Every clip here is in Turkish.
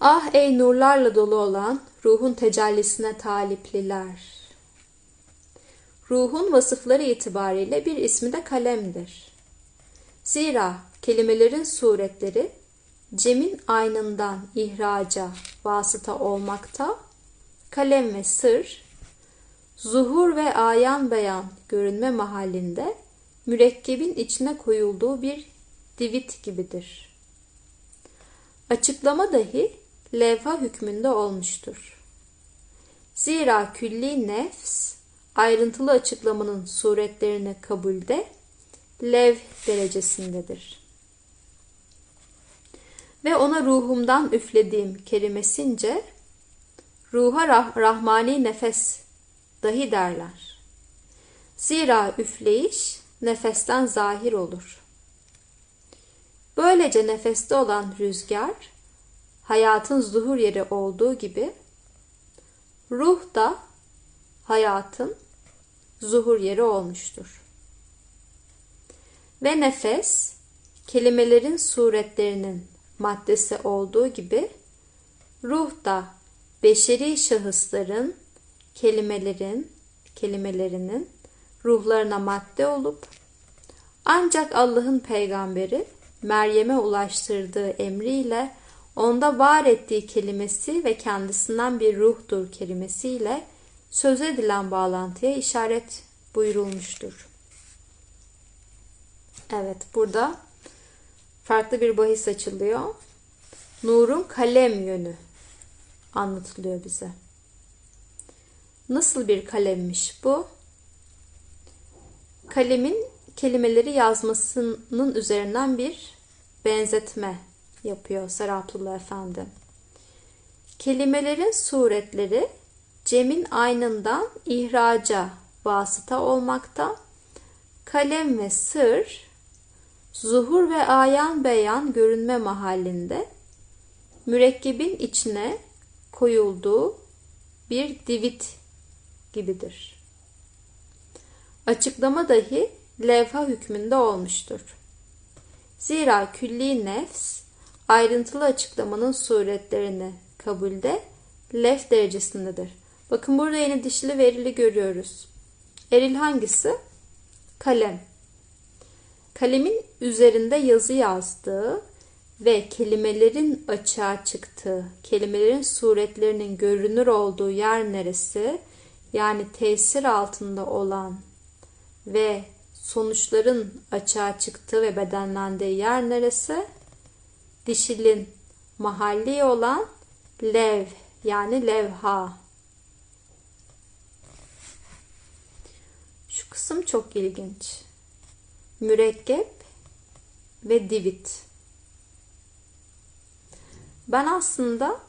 Ah ey nurlarla dolu olan ruhun tecellisine talipliler. Ruhun vasıfları itibariyle bir ismi de kalemdir. Zira kelimelerin suretleri Cem'in aynından ihraca vasıta olmakta, kalem ve sır, zuhur ve ayan beyan görünme mahallinde mürekkebin içine koyulduğu bir divit gibidir. Açıklama dahi levha hükmünde olmuştur. Zira külli nefs ayrıntılı açıklamanın suretlerini kabulde lev derecesindedir. Ve ona ruhumdan üflediğim kelimesince ruha rah rahmani nefes dahi derler. Zira üfleyiş nefesten zahir olur. Böylece nefeste olan rüzgar hayatın zuhur yeri olduğu gibi ruh da hayatın zuhur yeri olmuştur. Ve nefes kelimelerin suretlerinin maddesi olduğu gibi ruh da beşeri şahısların kelimelerin kelimelerinin ruhlarına madde olup ancak Allah'ın peygamberi Meryem'e ulaştırdığı emriyle onda var ettiği kelimesi ve kendisinden bir ruhtur kelimesiyle söz edilen bağlantıya işaret buyurulmuştur. Evet burada farklı bir bahis açılıyor. Nurun kalem yönü anlatılıyor bize. Nasıl bir kalemmiş bu? Kalemin kelimeleri yazmasının üzerinden bir benzetme yapıyor Serapullah Efendi. Kelimelerin suretleri Cem'in aynından ihraca vasıta olmakta, kalem ve sır, zuhur ve ayan beyan görünme mahallinde mürekkebin içine koyulduğu bir divit gibidir. Açıklama dahi levha hükmünde olmuştur. Zira külli nefs ayrıntılı açıklamanın suretlerini kabulde lef derecesindedir. Bakın burada yine dişli verili görüyoruz. Eril hangisi? Kalem. Kalemin üzerinde yazı yazdığı ve kelimelerin açığa çıktığı, kelimelerin suretlerinin görünür olduğu yer neresi? Yani tesir altında olan ve sonuçların açığa çıktığı ve bedenlendiği yer neresi? Dişilin mahalli olan lev yani levha. Şu kısım çok ilginç. Mürekkep ve divit. Ben aslında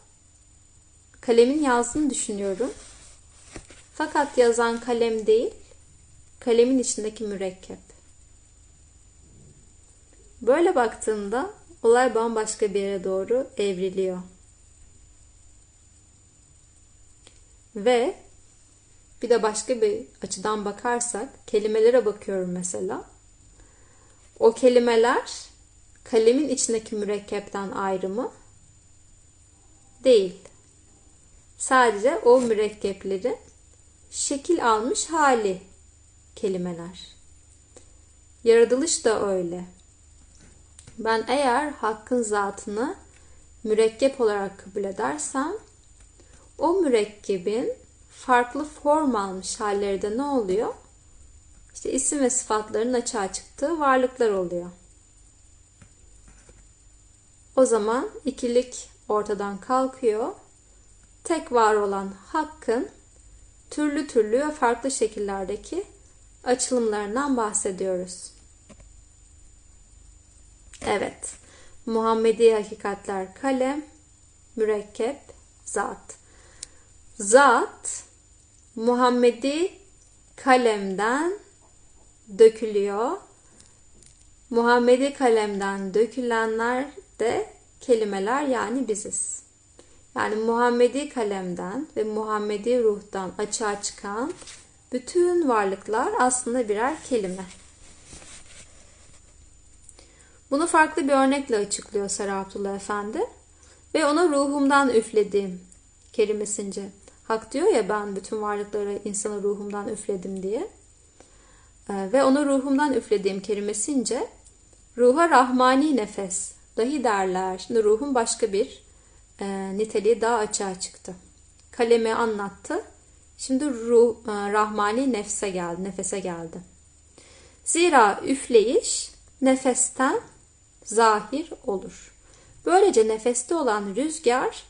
kalemin yazdığını düşünüyorum. Fakat yazan kalem değil, kalemin içindeki mürekkep. Böyle baktığımda olay bambaşka bir yere doğru evriliyor. Ve bir de başka bir açıdan bakarsak kelimelere bakıyorum mesela. O kelimeler kalemin içindeki mürekkepten ayrımı değil. Sadece o mürekkeplerin şekil almış hali kelimeler. Yaratılış da öyle. Ben eğer hakkın zatını mürekkep olarak kabul edersem o mürekkebin farklı form almış halleri de ne oluyor? İşte isim ve sıfatların açığa çıktığı varlıklar oluyor. O zaman ikilik ortadan kalkıyor. Tek var olan hakkın türlü türlü ve farklı şekillerdeki açılımlarından bahsediyoruz. Evet. Muhammedi hakikatler kalem, mürekkep, zat. Zat Muhammedi kalemden dökülüyor. Muhammedi kalemden dökülenler de kelimeler yani biziz. Yani Muhammedi kalemden ve Muhammedi ruhtan açığa çıkan bütün varlıklar aslında birer kelime. Bunu farklı bir örnekle açıklıyor Sarı Abdullah Efendi. Ve ona ruhumdan üfledim kelimesince. Hak diyor ya ben bütün varlıklara insana ruhumdan üfledim diye. Ee, ve ona ruhumdan üflediğim kelimesince ruha rahmani nefes dahi derler. Şimdi ruhun başka bir e, niteliği daha açığa çıktı. Kalemi anlattı. Şimdi ruh, e, rahmani nefse geldi, nefese geldi. Zira üfleyiş nefesten zahir olur. Böylece nefeste olan rüzgar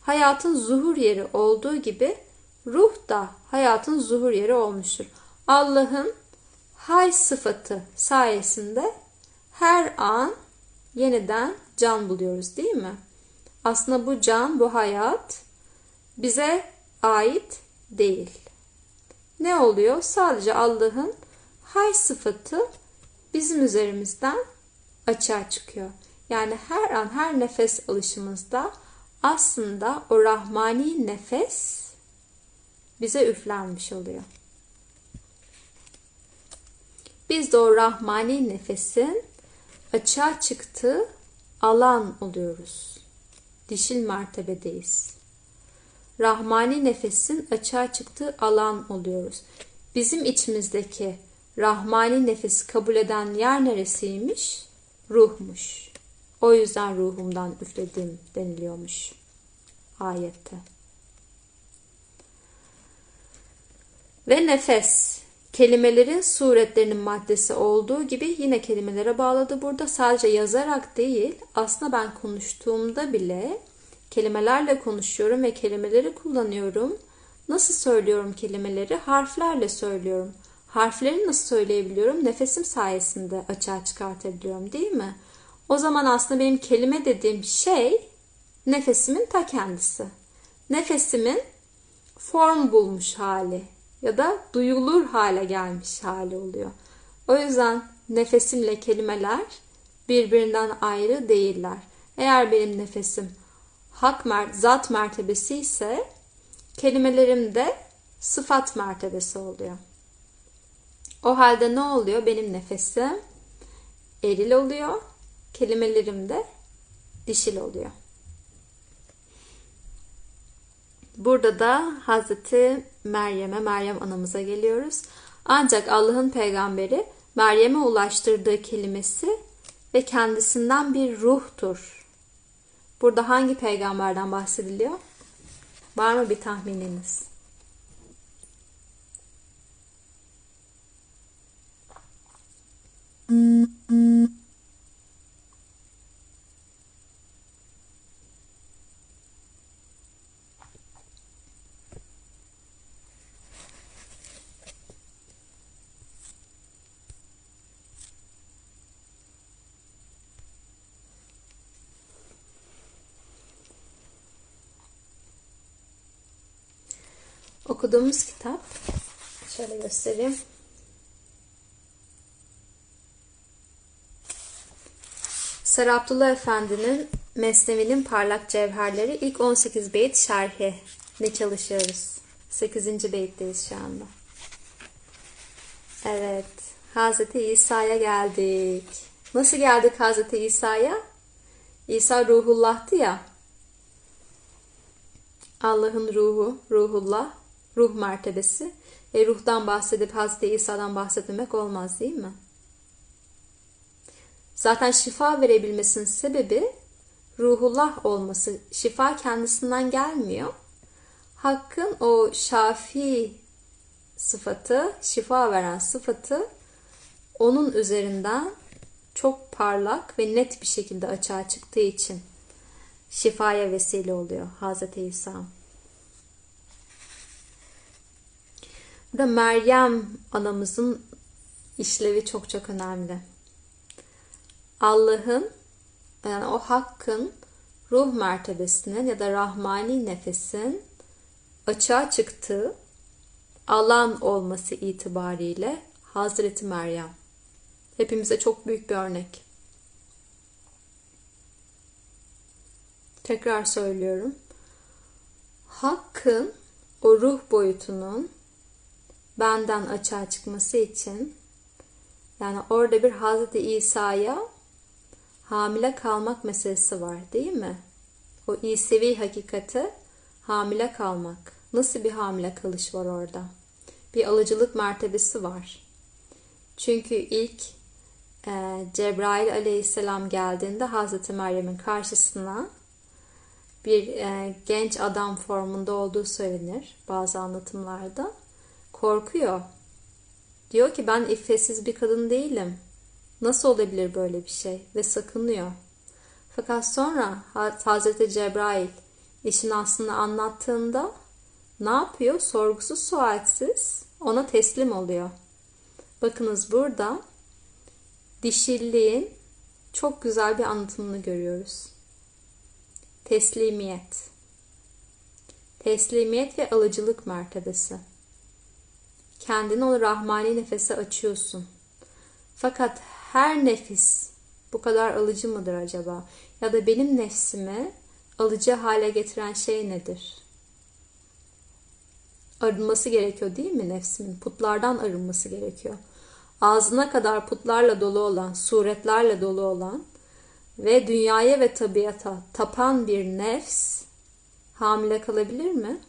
hayatın zuhur yeri olduğu gibi ruh da hayatın zuhur yeri olmuştur. Allah'ın hay sıfatı sayesinde her an yeniden can buluyoruz değil mi? Aslında bu can, bu hayat bize ait değil. Ne oluyor? Sadece Allah'ın hay sıfatı bizim üzerimizden açığa çıkıyor. Yani her an her nefes alışımızda aslında o rahmani nefes bize üflenmiş oluyor. Biz de o rahmani nefesin açığa çıktığı alan oluyoruz. Dişil mertebedeyiz. Rahmani nefesin açığa çıktığı alan oluyoruz. Bizim içimizdeki Rahmani nefesi kabul eden yer neresiymiş? Ruhmuş. O yüzden ruhumdan üfledim deniliyormuş ayette. Ve nefes kelimelerin suretlerinin maddesi olduğu gibi yine kelimelere bağladı burada. Sadece yazarak değil aslında ben konuştuğumda bile kelimelerle konuşuyorum ve kelimeleri kullanıyorum. Nasıl söylüyorum kelimeleri? Harflerle söylüyorum. Harfleri nasıl söyleyebiliyorum? Nefesim sayesinde açığa çıkartabiliyorum değil mi? O zaman aslında benim kelime dediğim şey nefesimin ta kendisi. Nefesimin form bulmuş hali ya da duyulur hale gelmiş hali oluyor. O yüzden nefesimle kelimeler birbirinden ayrı değiller. Eğer benim nefesim hak mer zat mertebesi ise kelimelerim de sıfat mertebesi oluyor. O halde ne oluyor? Benim nefesim eril oluyor. Kelimelerim de dişil oluyor. Burada da Hazreti Meryem'e, Meryem anamıza geliyoruz. Ancak Allah'ın peygamberi Meryem'e ulaştırdığı kelimesi ve kendisinden bir ruhtur. Burada hangi peygamberden bahsediliyor? Var mı bir tahmininiz? Okuduğumuz kitap şöyle göstereyim. Sarı Efendi'nin Mesnevi'nin Parlak Cevherleri ilk 18 beyt şerhi ne çalışıyoruz. 8. beytteyiz şu anda. Evet. Hazreti İsa'ya geldik. Nasıl geldik Hazreti İsa'ya? İsa ruhullah'tı ya. Allah'ın ruhu, ruhullah, ruh mertebesi. E ruhtan bahsedip Hazreti İsa'dan bahsetmemek olmaz değil mi? Zaten şifa verebilmesinin sebebi ruhullah olması. Şifa kendisinden gelmiyor. Hakkın o şafi sıfatı, şifa veren sıfatı onun üzerinden çok parlak ve net bir şekilde açığa çıktığı için şifaya vesile oluyor Hazreti İsa. Burada Meryem anamızın işlevi çok çok önemli. Allah'ın yani o hakkın ruh mertebesinin ya da rahmani nefesin açığa çıktığı alan olması itibariyle Hazreti Meryem. Hepimize çok büyük bir örnek. Tekrar söylüyorum. Hakkın o ruh boyutunun benden açığa çıkması için yani orada bir Hazreti İsa'ya hamile kalmak meselesi var değil mi? o İsevi hakikati hamile kalmak. Nasıl bir hamile kalış var orada? Bir alıcılık mertebesi var. Çünkü ilk e, Cebrail aleyhisselam geldiğinde Hazreti Meryem'in karşısına bir e, genç adam formunda olduğu söylenir bazı anlatımlarda. Korkuyor. Diyor ki ben iffetsiz bir kadın değilim. Nasıl olabilir böyle bir şey? Ve sakınıyor. Fakat sonra Hazreti Cebrail işin aslını anlattığında ne yapıyor? Sorgusuz sualsiz ona teslim oluyor. Bakınız burada dişilliğin çok güzel bir anlatımını görüyoruz. Teslimiyet. Teslimiyet ve alıcılık mertebesi. Kendini o rahmani nefese açıyorsun. Fakat her nefis bu kadar alıcı mıdır acaba? Ya da benim nefsimi alıcı hale getiren şey nedir? Arınması gerekiyor değil mi nefsimin? Putlardan arınması gerekiyor. Ağzına kadar putlarla dolu olan, suretlerle dolu olan ve dünyaya ve tabiata tapan bir nefs hamile kalabilir mi?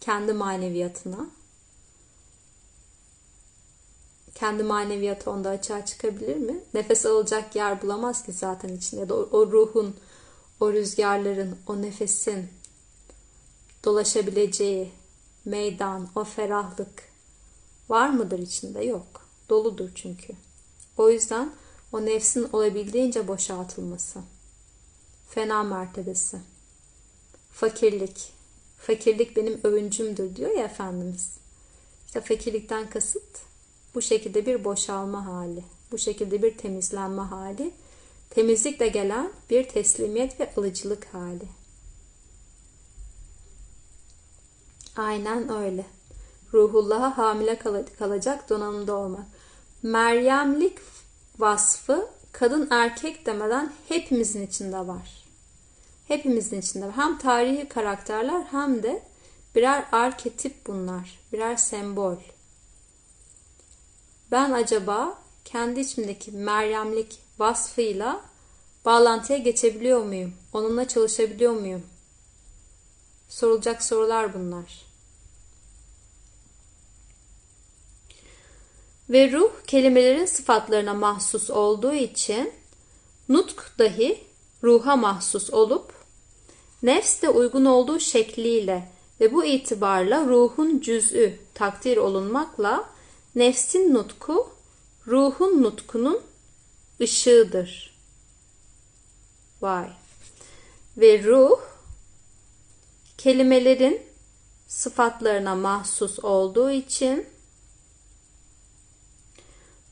Kendi maneviyatına. Kendi maneviyatı onda açığa çıkabilir mi? Nefes alacak yer bulamaz ki zaten içinde. O, o ruhun, o rüzgarların, o nefesin dolaşabileceği meydan, o ferahlık var mıdır içinde? Yok. Doludur çünkü. O yüzden o nefsin olabildiğince boşaltılması. Fena mertebesi. Fakirlik. Fakirlik benim övüncümdür diyor ya Efendimiz. İşte fakirlikten kasıt bu şekilde bir boşalma hali. Bu şekilde bir temizlenme hali. Temizlikle gelen bir teslimiyet ve alıcılık hali. Aynen öyle. Ruhullah'a hamile kalacak donanımda olmak. Meryemlik vasfı kadın erkek demeden hepimizin içinde var. Hepimizin içinde var. Hem tarihi karakterler hem de birer arketip bunlar. Birer sembol. Ben acaba kendi içimdeki Meryemlik vasfıyla bağlantıya geçebiliyor muyum? Onunla çalışabiliyor muyum? Sorulacak sorular bunlar. Ve ruh kelimelerin sıfatlarına mahsus olduğu için nutk dahi ruha mahsus olup nefs de uygun olduğu şekliyle ve bu itibarla ruhun cüz'ü takdir olunmakla nefsin nutku ruhun nutkunun ışığıdır. Vay. Ve ruh kelimelerin sıfatlarına mahsus olduğu için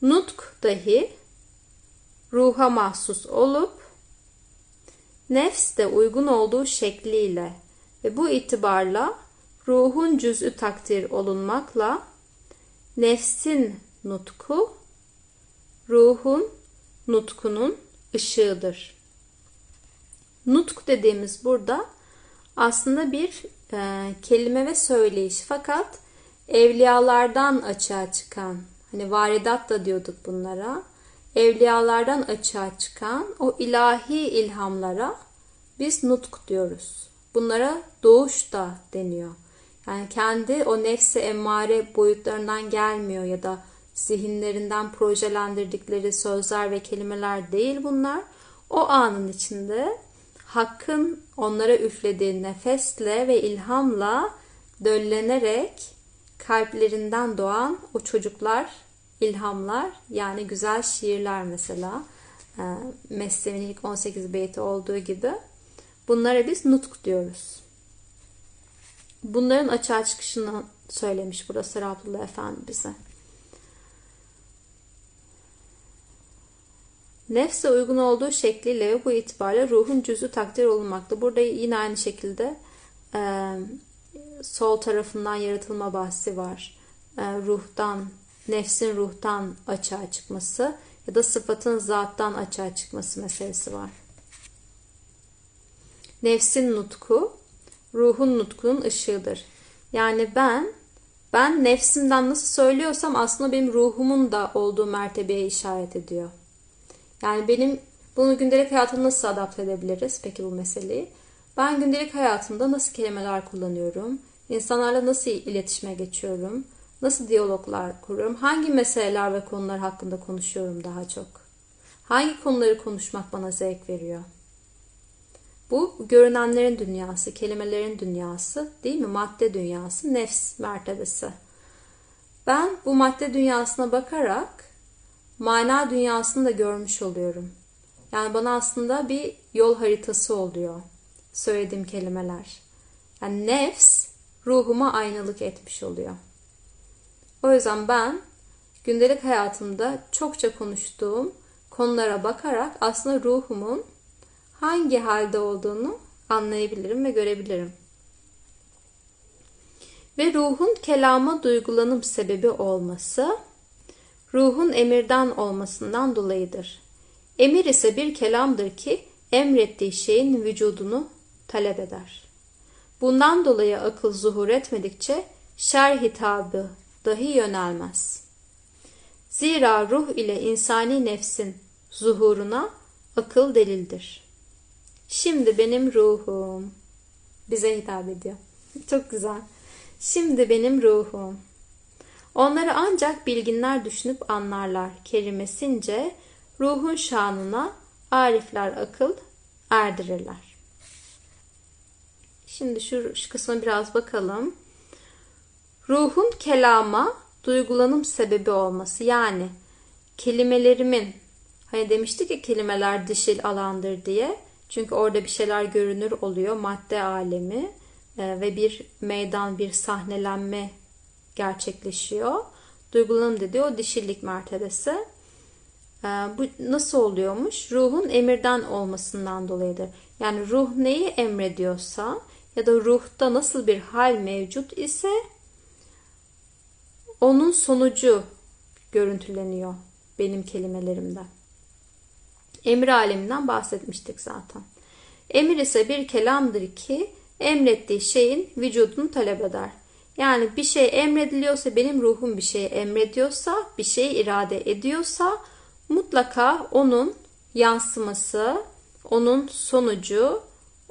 Nutk dahi ruha mahsus olup nefs de uygun olduğu şekliyle ve bu itibarla ruhun cüz'ü takdir olunmakla nefsin nutku ruhun nutkunun ışığıdır. Nutk dediğimiz burada aslında bir e, kelime ve söyleyiş fakat evliyalardan açığa çıkan Hani varidat da diyorduk bunlara. Evliyalardan açığa çıkan o ilahi ilhamlara biz nutk diyoruz. Bunlara doğuş da deniyor. Yani kendi o nefsi emmare boyutlarından gelmiyor ya da zihinlerinden projelendirdikleri sözler ve kelimeler değil bunlar. O anın içinde Hakk'ın onlara üflediği nefesle ve ilhamla döllenerek kalplerinden doğan o çocuklar, ilhamlar yani güzel şiirler mesela e, Mesnevi'nin ilk 18 beyti olduğu gibi bunlara biz nutk diyoruz. Bunların açığa çıkışını söylemiş burada Serapullah Efendi bize. Nefse uygun olduğu şekliyle ve bu itibarla ruhun cüzü takdir olunmakta. Burada yine aynı şekilde e, sol tarafından yaratılma bahsi var. E, ruhtan, nefsin ruhtan açığa çıkması ya da sıfatın zattan açığa çıkması meselesi var. Nefsin nutku, ruhun nutkunun ışığıdır. Yani ben, ben nefsimden nasıl söylüyorsam aslında benim ruhumun da olduğu mertebeye işaret ediyor. Yani benim bunu gündelik hayata nasıl adapte edebiliriz peki bu meseleyi? Ben gündelik hayatımda nasıl kelimeler kullanıyorum? İnsanlarla nasıl iletişime geçiyorum? Nasıl diyaloglar kuruyorum? Hangi meseleler ve konular hakkında konuşuyorum daha çok? Hangi konuları konuşmak bana zevk veriyor? Bu görünenlerin dünyası, kelimelerin dünyası değil mi? Madde dünyası, nefs mertebesi. Ben bu madde dünyasına bakarak mana dünyasını da görmüş oluyorum. Yani bana aslında bir yol haritası oluyor söylediğim kelimeler. Yani nefs ruhuma aynalık etmiş oluyor. O yüzden ben gündelik hayatımda çokça konuştuğum konulara bakarak aslında ruhumun hangi halde olduğunu anlayabilirim ve görebilirim. Ve ruhun kelama duygulanım sebebi olması, ruhun emirden olmasından dolayıdır. Emir ise bir kelamdır ki emrettiği şeyin vücudunu talep eder. Bundan dolayı akıl zuhur etmedikçe şer hitabı dahi yönelmez. Zira ruh ile insani nefsin zuhuruna akıl delildir. Şimdi benim ruhum bize hitap ediyor. Çok güzel. Şimdi benim ruhum. Onları ancak bilginler düşünüp anlarlar kelimesince ruhun şanına arifler akıl erdirirler. Şimdi şu, şu kısma biraz bakalım. Ruhun kelama duygulanım sebebi olması yani kelimelerimin hani demiştik ya kelimeler dişil alandır diye. Çünkü orada bir şeyler görünür oluyor. Madde alemi e, ve bir meydan, bir sahnelenme gerçekleşiyor. Duygulanım dediği o dişillik mertebesi. E, bu nasıl oluyormuş? Ruhun emirden olmasından dolayıdır. Yani ruh neyi emrediyorsa ya da ruhta nasıl bir hal mevcut ise onun sonucu görüntüleniyor benim kelimelerimde. Emir aleminden bahsetmiştik zaten. Emir ise bir kelamdır ki emrettiği şeyin vücudunu talep eder. Yani bir şey emrediliyorsa, benim ruhum bir şey emrediyorsa, bir şeyi irade ediyorsa mutlaka onun yansıması, onun sonucu,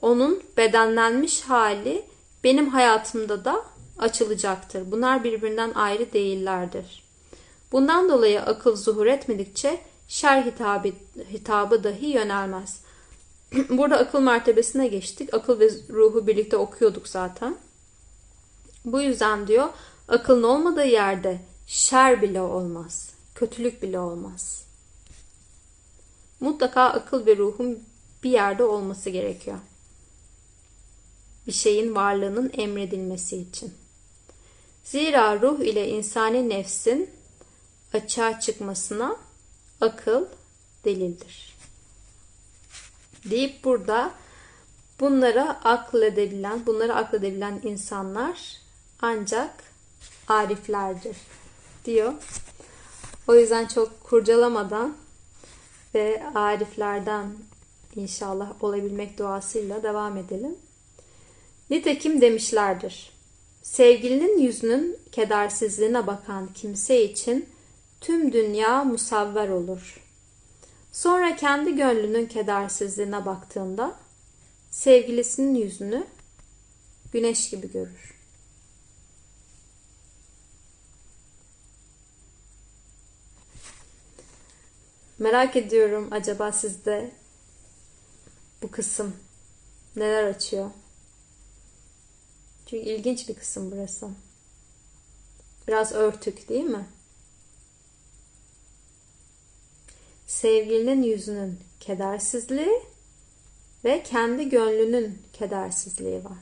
onun bedenlenmiş hali benim hayatımda da açılacaktır. Bunlar birbirinden ayrı değillerdir. Bundan dolayı akıl zuhur etmedikçe şer hitabı, hitabı dahi yönelmez. Burada akıl mertebesine geçtik. Akıl ve ruhu birlikte okuyorduk zaten. Bu yüzden diyor akılın olmadığı yerde şer bile olmaz. Kötülük bile olmaz. Mutlaka akıl ve ruhun bir yerde olması gerekiyor. Bir şeyin varlığının emredilmesi için. Zira ruh ile insani nefsin açığa çıkmasına akıl delildir. Deyip burada bunlara akledebilen, bunları akledebilen insanlar ancak ariflerdir diyor. O yüzden çok kurcalamadan ve ariflerden inşallah olabilmek duasıyla devam edelim. Nitekim demişlerdir. Sevgilinin yüzünün kedersizliğine bakan kimse için tüm dünya musavver olur. Sonra kendi gönlünün kedersizliğine baktığında sevgilisinin yüzünü güneş gibi görür. Merak ediyorum acaba sizde bu kısım neler açıyor? Çünkü ilginç bir kısım burası. Biraz örtük değil mi? Sevgilinin yüzünün kedersizliği ve kendi gönlünün kedersizliği var.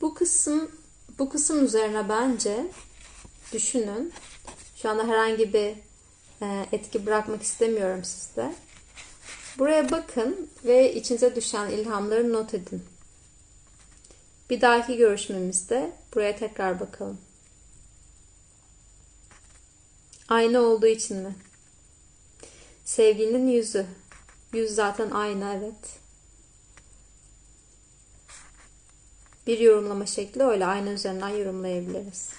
Bu kısım bu kısım üzerine bence düşünün. Şu anda herhangi bir etki bırakmak istemiyorum sizde. Buraya bakın ve içinize düşen ilhamları not edin. Bir dahaki görüşmemizde buraya tekrar bakalım. Aynı olduğu için mi? Sevgilinin yüzü. Yüz zaten aynı evet. Bir yorumlama şekli öyle aynı üzerinden yorumlayabiliriz.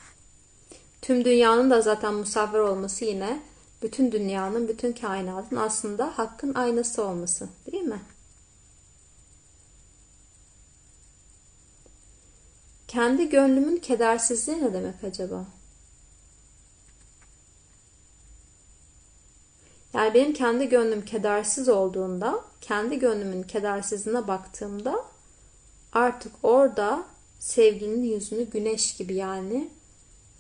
Tüm dünyanın da zaten musavver olması yine bütün dünyanın, bütün kainatın aslında hakkın aynası olması değil mi? Kendi gönlümün kedersizliği ne demek acaba? Yani benim kendi gönlüm kedersiz olduğunda, kendi gönlümün kedersizliğine baktığımda artık orada sevginin yüzünü güneş gibi yani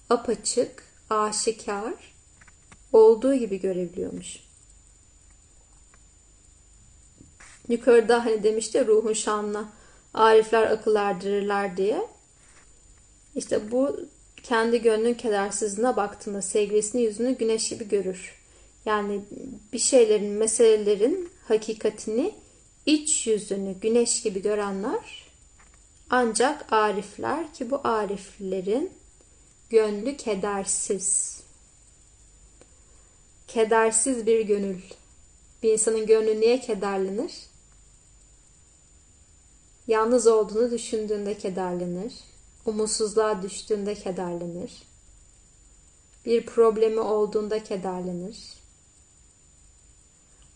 apaçık, aşikar olduğu gibi görebiliyormuş. Yukarıda hani demişti ruhun şanına arifler akıl erdirirler diye. İşte bu kendi gönlün kedersizliğine baktığında sevgilisinin yüzünü güneş gibi görür. Yani bir şeylerin, meselelerin hakikatini, iç yüzünü güneş gibi görenler ancak arifler ki bu ariflerin gönlü kedersiz. Kedersiz bir gönül. Bir insanın gönlü niye kederlenir? Yalnız olduğunu düşündüğünde kederlenir. Umutsuzluğa düştüğünde kederlenir. Bir problemi olduğunda kederlenir.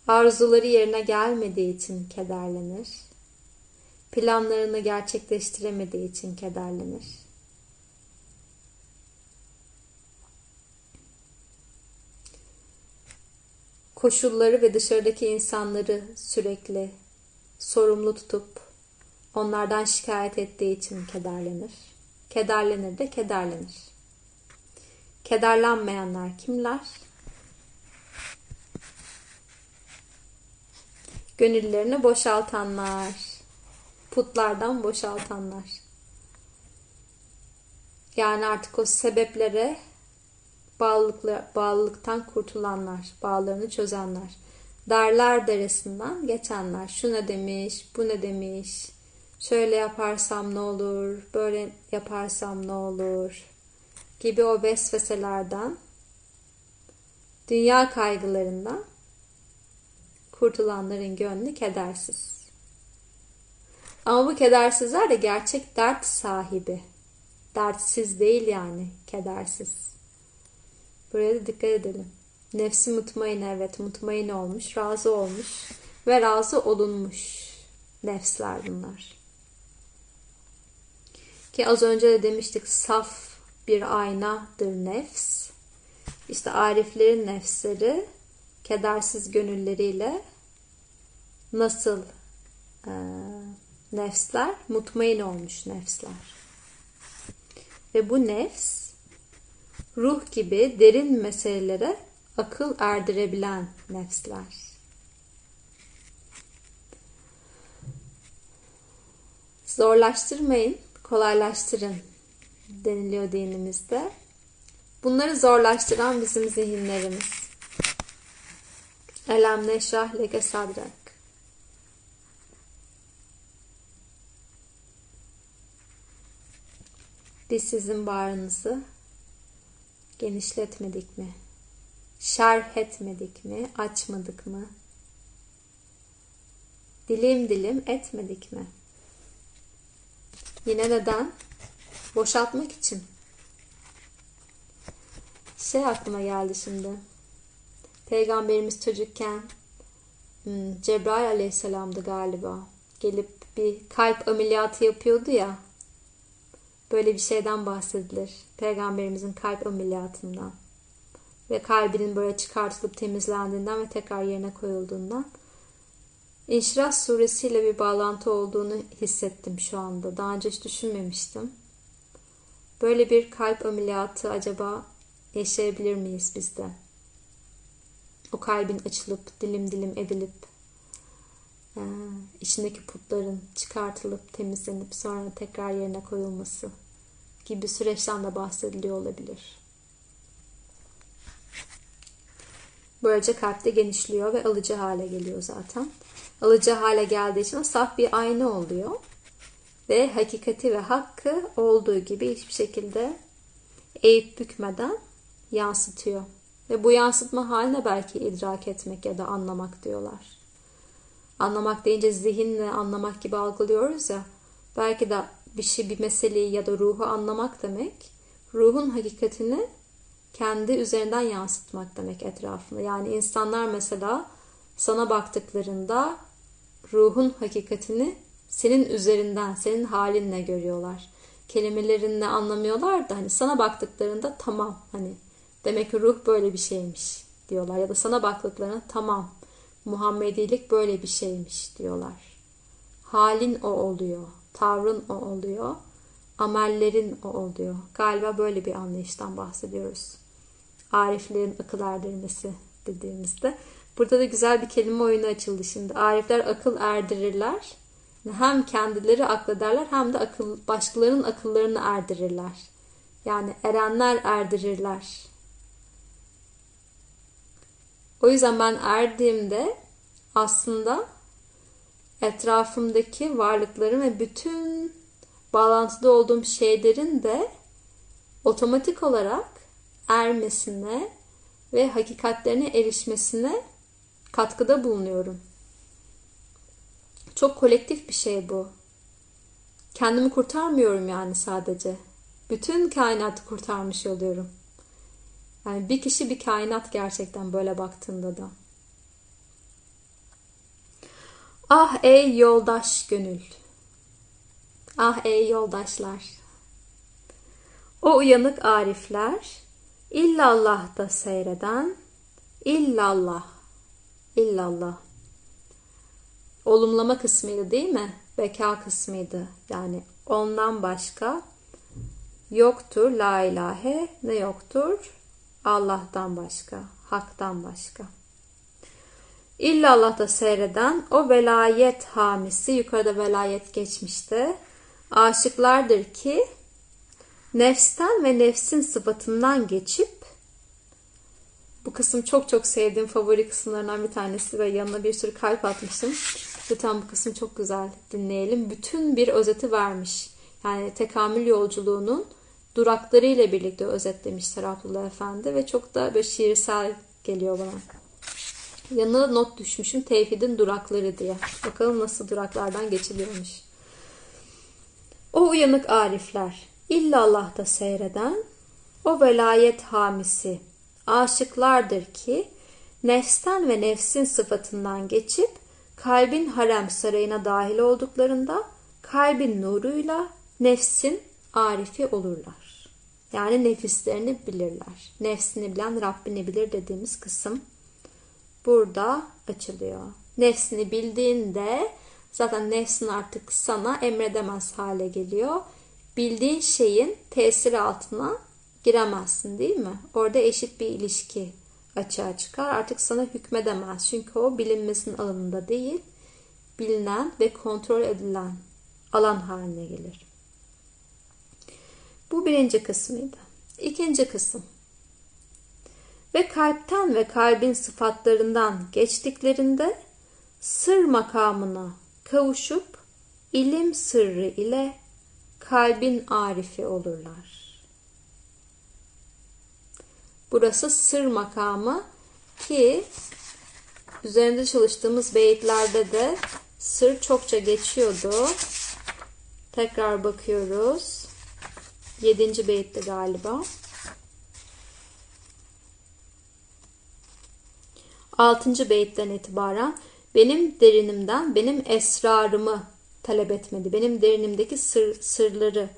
Arzuları yerine gelmediği için kederlenir. Planlarını gerçekleştiremediği için kederlenir. Koşulları ve dışarıdaki insanları sürekli sorumlu tutup onlardan şikayet ettiği için kederlenir. Kederlenir de kederlenir. Kederlenmeyenler kimler? Gönüllerini boşaltanlar. Putlardan boşaltanlar. Yani artık o sebeplere bağlılıkla, bağlılıktan kurtulanlar, bağlarını çözenler. Darlar deresinden geçenler. Şu ne demiş, bu ne demiş, şöyle yaparsam ne olur, böyle yaparsam ne olur gibi o vesveselerden, dünya kaygılarından kurtulanların gönlü kedersiz. Ama bu kedersizler de gerçek dert sahibi. Dertsiz değil yani, kedersiz. Buraya da dikkat edelim. Nefsi mutmain evet mutmain olmuş, razı olmuş ve razı olunmuş nefsler bunlar. Ki az önce de demiştik saf bir aynadır nefs. İşte ariflerin nefsleri kedersiz gönülleriyle nasıl e, nefsler? Mutmain olmuş nefsler. Ve bu nefs ruh gibi derin meselelere akıl erdirebilen nefsler. Zorlaştırmayın, kolaylaştırın deniliyor dinimizde. Bunları zorlaştıran bizim zihinlerimiz. Elem neşrah leke sadrak. Biz sizin bağrınızı genişletmedik mi? Şerh etmedik mi? Açmadık mı? Dilim dilim etmedik mi? Yine neden? Boşaltmak için. Şey aklıma geldi şimdi. Peygamberimiz çocukken hmm, Cebrail aleyhisselamdı galiba. Gelip bir kalp ameliyatı yapıyordu ya. Böyle bir şeyden bahsedilir. Peygamberimizin kalp ameliyatından. Ve kalbinin böyle çıkartılıp temizlendiğinden ve tekrar yerine koyulduğundan. İnşirah suresiyle bir bağlantı olduğunu hissettim şu anda. Daha önce hiç düşünmemiştim. Böyle bir kalp ameliyatı acaba yaşayabilir miyiz biz de? O kalbin açılıp dilim dilim edilip içindeki putların çıkartılıp temizlenip sonra tekrar yerine koyulması gibi süreçten de bahsediliyor olabilir. Böylece kalpte genişliyor ve alıcı hale geliyor zaten. Alıcı hale geldiği için saf bir ayna oluyor. Ve hakikati ve hakkı olduğu gibi hiçbir şekilde eğip bükmeden yansıtıyor. Ve bu yansıtma haline belki idrak etmek ya da anlamak diyorlar. Anlamak deyince zihinle anlamak gibi algılıyoruz ya. Belki de bir şey, bir meseleyi ya da ruhu anlamak demek, ruhun hakikatini kendi üzerinden yansıtmak demek etrafında. Yani insanlar mesela sana baktıklarında ruhun hakikatini senin üzerinden, senin halinle görüyorlar. Kelimelerinle anlamıyorlar da hani sana baktıklarında tamam hani demek ki ruh böyle bir şeymiş diyorlar. Ya da sana baktıklarında tamam Muhammedilik böyle bir şeymiş diyorlar. Halin o oluyor, tavrın o oluyor, amellerin o oluyor. Galiba böyle bir anlayıştan bahsediyoruz. Ariflerin akıl erdirmesi dediğimizde. Burada da güzel bir kelime oyunu açıldı şimdi. Arifler akıl erdirirler. Hem kendileri aklederler hem de akıl, başkalarının akıllarını erdirirler. Yani erenler erdirirler. O yüzden ben erdiğimde aslında etrafımdaki varlıkların ve bütün bağlantıda olduğum şeylerin de otomatik olarak ermesine ve hakikatlerine erişmesine katkıda bulunuyorum. Çok kolektif bir şey bu. Kendimi kurtarmıyorum yani sadece. Bütün kainatı kurtarmış oluyorum. Yani bir kişi bir kainat gerçekten böyle baktığında da. Ah ey yoldaş gönül. Ah ey yoldaşlar. O uyanık arifler illallah da seyreden illallah illallah. Olumlama kısmıydı değil mi? Beka kısmıydı. Yani ondan başka yoktur la ilahe ne yoktur? Allah'tan başka, haktan başka. İlla Allah'ta seyreden o velayet hamisi, yukarıda velayet geçmişti. Aşıklardır ki nefsten ve nefsin sıfatından geçip bu kısım çok çok sevdiğim favori kısımlarından bir tanesi ve yanına bir sürü kalp atmışım. Lütfen bu kısım çok güzel dinleyelim. Bütün bir özeti vermiş. Yani tekamül yolculuğunun durakları ile birlikte özetlemişler Abdullah Efendi ve çok da böyle şiirsel geliyor bana. Yanına not düşmüşüm tevhidin durakları diye. Bakalım nasıl duraklardan geçiliyormuş. O uyanık arifler, illallah'ta seyreden, o velayet hamisi, aşıklardır ki, nefsten ve nefsin sıfatından geçip, kalbin harem sarayına dahil olduklarında, kalbin nuruyla nefsin arifi olurlar. Yani nefislerini bilirler. Nefsini bilen Rabbini bilir dediğimiz kısım burada açılıyor. Nefsini bildiğinde zaten nefsin artık sana emredemez hale geliyor. Bildiğin şeyin tesiri altına giremezsin değil mi? Orada eşit bir ilişki açığa çıkar. Artık sana hükmedemez. Çünkü o bilinmesinin alanında değil, bilinen ve kontrol edilen alan haline gelir. Bu birinci kısmıydı. İkinci kısım. Ve kalpten ve kalbin sıfatlarından geçtiklerinde sır makamına kavuşup ilim sırrı ile kalbin arifi olurlar. Burası sır makamı ki üzerinde çalıştığımız beyitlerde de sır çokça geçiyordu. Tekrar bakıyoruz. 7. beyitte galiba. 6. beyitten itibaren benim derinimden benim esrarımı talep etmedi. Benim derinimdeki sır, sırları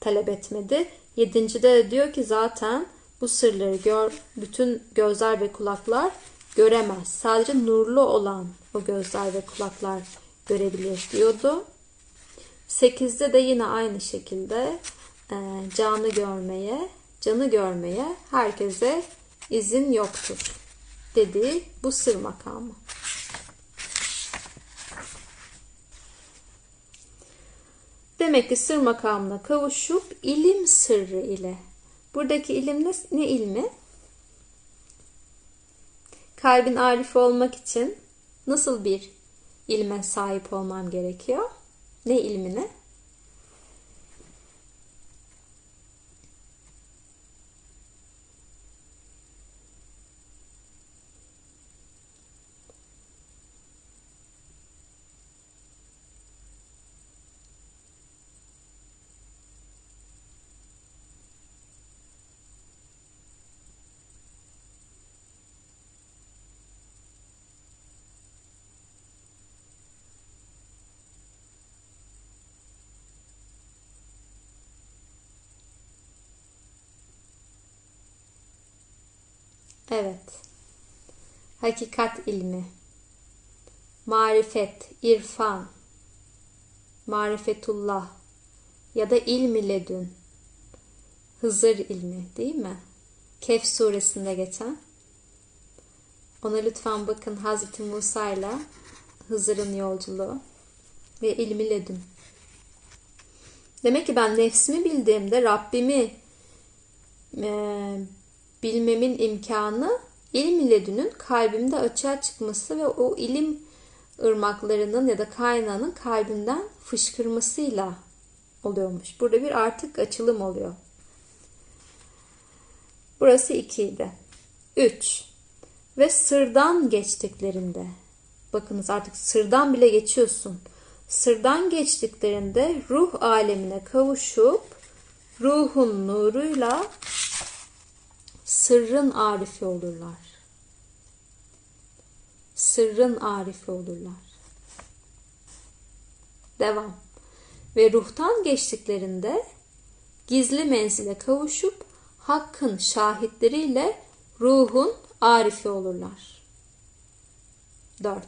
talep etmedi. 7. de diyor ki zaten bu sırları gör, bütün gözler ve kulaklar göremez. Sadece nurlu olan o gözler ve kulaklar görebilir diyordu. 8'de de yine aynı şekilde e, canı görmeye, canı görmeye herkese izin yoktur dediği bu sır makamı. Demek ki sır makamına kavuşup ilim sırrı ile. Buradaki ilim ne, ne ilmi? Kalbin arifi olmak için nasıl bir ilme sahip olmam gerekiyor? Ne ilmine? Evet. Hakikat ilmi. Marifet, irfan. Marifetullah ya da ilmi ledün. Hızır ilmi değil mi? Kehf suresinde geçen. Ona lütfen bakın Hazreti Musa ile Hızır'ın yolculuğu ve ilmi ledün. Demek ki ben nefsimi bildiğimde Rabbimi bilmemin imkanı ilim ledünün kalbimde açığa çıkması ve o ilim ırmaklarının ya da kaynağının kalbimden fışkırmasıyla oluyormuş. Burada bir artık açılım oluyor. Burası 2 idi. 3. Ve sırdan geçtiklerinde bakınız artık sırdan bile geçiyorsun. Sırdan geçtiklerinde ruh alemine kavuşup ruhun nuruyla sırrın arifi olurlar. Sırrın arifi olurlar. Devam. Ve ruhtan geçtiklerinde gizli menzile kavuşup hakkın şahitleriyle ruhun arifi olurlar. 4.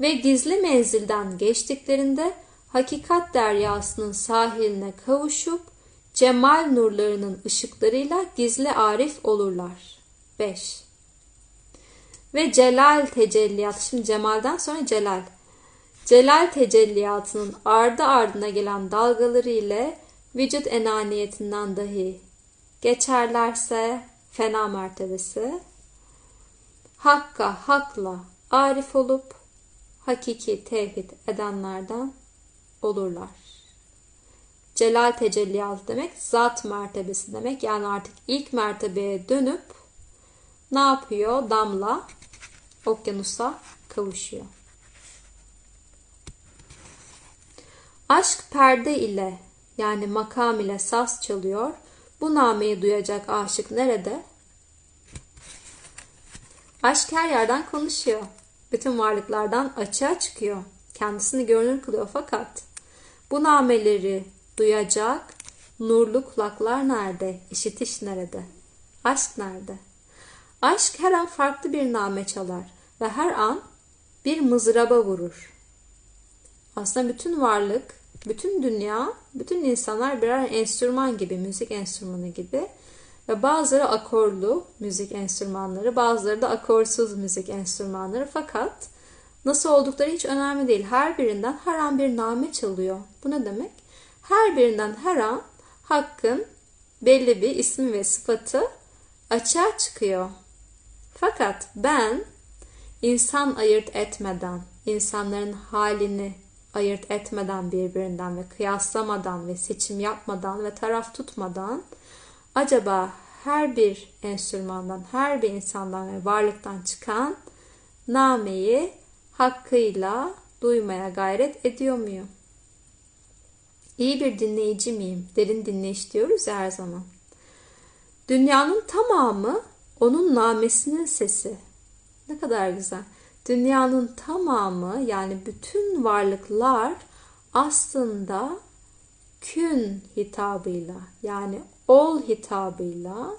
Ve gizli menzilden geçtiklerinde hakikat deryasının sahiline kavuşup cemal nurlarının ışıklarıyla gizli arif olurlar. 5. Ve celal tecelliyat, şimdi cemalden sonra celal. Celal tecelliyatının ardı ardına gelen dalgaları ile vücut enaniyetinden dahi geçerlerse fena mertebesi hakka hakla arif olup hakiki tevhid edenlerden olurlar. Celal tecelliyatı demek zat mertebesi demek. Yani artık ilk mertebeye dönüp ne yapıyor? Damla okyanusa kavuşuyor. Aşk perde ile yani makam ile saz çalıyor. Bu nameyi duyacak aşık nerede? Aşk her yerden konuşuyor. Bütün varlıklardan açığa çıkıyor. Kendisini görünür kılıyor fakat bu nameleri duyacak nurlu kulaklar nerede? İşitiş nerede? Aşk nerede? Aşk her an farklı bir name çalar ve her an bir mızraba vurur. Aslında bütün varlık, bütün dünya, bütün insanlar birer enstrüman gibi, müzik enstrümanı gibi ve bazıları akorlu müzik enstrümanları, bazıları da akorsuz müzik enstrümanları fakat nasıl oldukları hiç önemli değil. Her birinden her an bir name çalıyor. Bu ne demek? Her birinden her an hakkın belli bir ismi ve sıfatı açığa çıkıyor. Fakat ben insan ayırt etmeden, insanların halini ayırt etmeden birbirinden ve kıyaslamadan ve seçim yapmadan ve taraf tutmadan acaba her bir enstrümandan, her bir insandan ve varlıktan çıkan nameyi hakkıyla duymaya gayret ediyor muyum? İyi bir dinleyici miyim? Derin dinleyiş diyoruz ya her zaman. Dünyanın tamamı onun namesinin sesi. Ne kadar güzel. Dünyanın tamamı yani bütün varlıklar aslında kün hitabıyla yani ol hitabıyla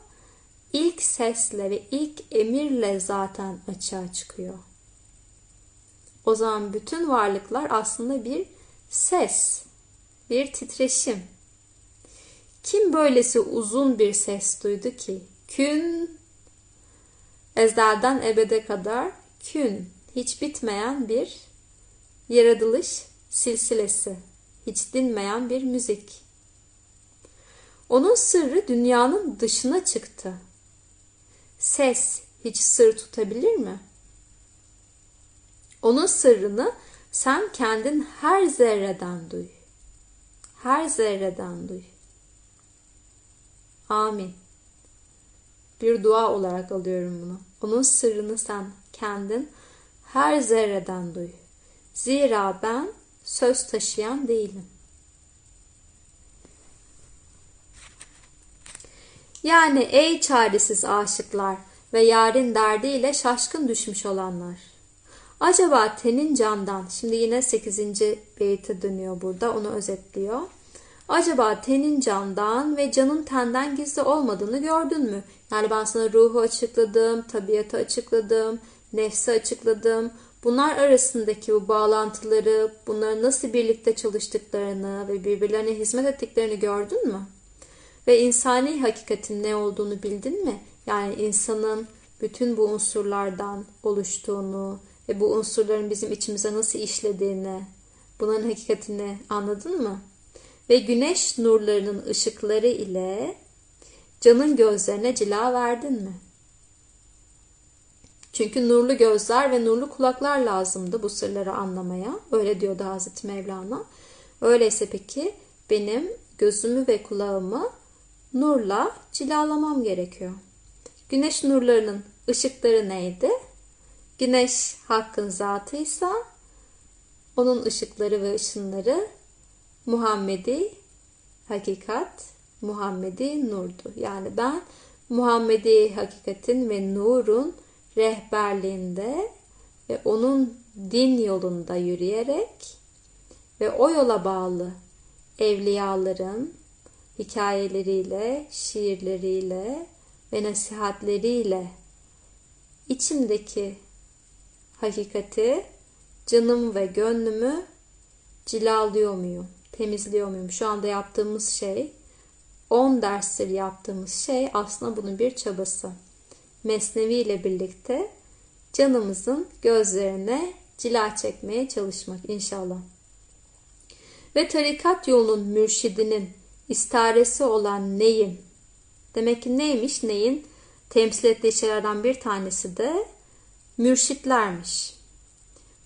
ilk sesle ve ilk emirle zaten açığa çıkıyor. O zaman bütün varlıklar aslında bir ses, bir titreşim. Kim böylesi uzun bir ses duydu ki? Kün, ezelden ebede kadar kün, hiç bitmeyen bir yaratılış silsilesi, hiç dinmeyen bir müzik. Onun sırrı dünyanın dışına çıktı. Ses hiç sır tutabilir mi? Onun sırrını sen kendin her zerreden duy. Her zerreden duy. Amin. Bir dua olarak alıyorum bunu. Onun sırrını sen kendin her zerreden duy. Zira ben söz taşıyan değilim. Yani ey çaresiz aşıklar ve yarın derdiyle şaşkın düşmüş olanlar. Acaba tenin candan, şimdi yine 8. beyte dönüyor burada, onu özetliyor. Acaba tenin candan ve canın tenden gizli olmadığını gördün mü? Yani ben sana ruhu açıkladım, tabiatı açıkladım, nefsi açıkladım. Bunlar arasındaki bu bağlantıları, bunların nasıl birlikte çalıştıklarını ve birbirlerine hizmet ettiklerini gördün mü? Ve insani hakikatin ne olduğunu bildin mi? Yani insanın bütün bu unsurlardan oluştuğunu ve bu unsurların bizim içimize nasıl işlediğini, bunların hakikatini anladın mı? Ve güneş nurlarının ışıkları ile canın gözlerine cila verdin mi? Çünkü nurlu gözler ve nurlu kulaklar lazımdı bu sırları anlamaya. Öyle diyordu Hazreti Mevlana. Öyleyse peki benim gözümü ve kulağımı nurla cilalamam gerekiyor. Güneş nurlarının ışıkları neydi? Güneş hakkın zatıysa onun ışıkları ve ışınları Muhammedi hakikat, Muhammedi nurdu. Yani ben Muhammedi hakikatin ve nurun rehberliğinde ve onun din yolunda yürüyerek ve o yola bağlı evliyaların hikayeleriyle, şiirleriyle ve nasihatleriyle içimdeki hakikati, canım ve gönlümü cilalıyor muyum, temizliyor muyum? Şu anda yaptığımız şey, 10 derstir yaptığımız şey aslında bunun bir çabası. Mesnevi ile birlikte canımızın gözlerine cila çekmeye çalışmak inşallah. Ve tarikat yolunun mürşidinin istaresi olan neyin? Demek ki neymiş neyin? Temsil ettiği şeylerden bir tanesi de mürşitlermiş.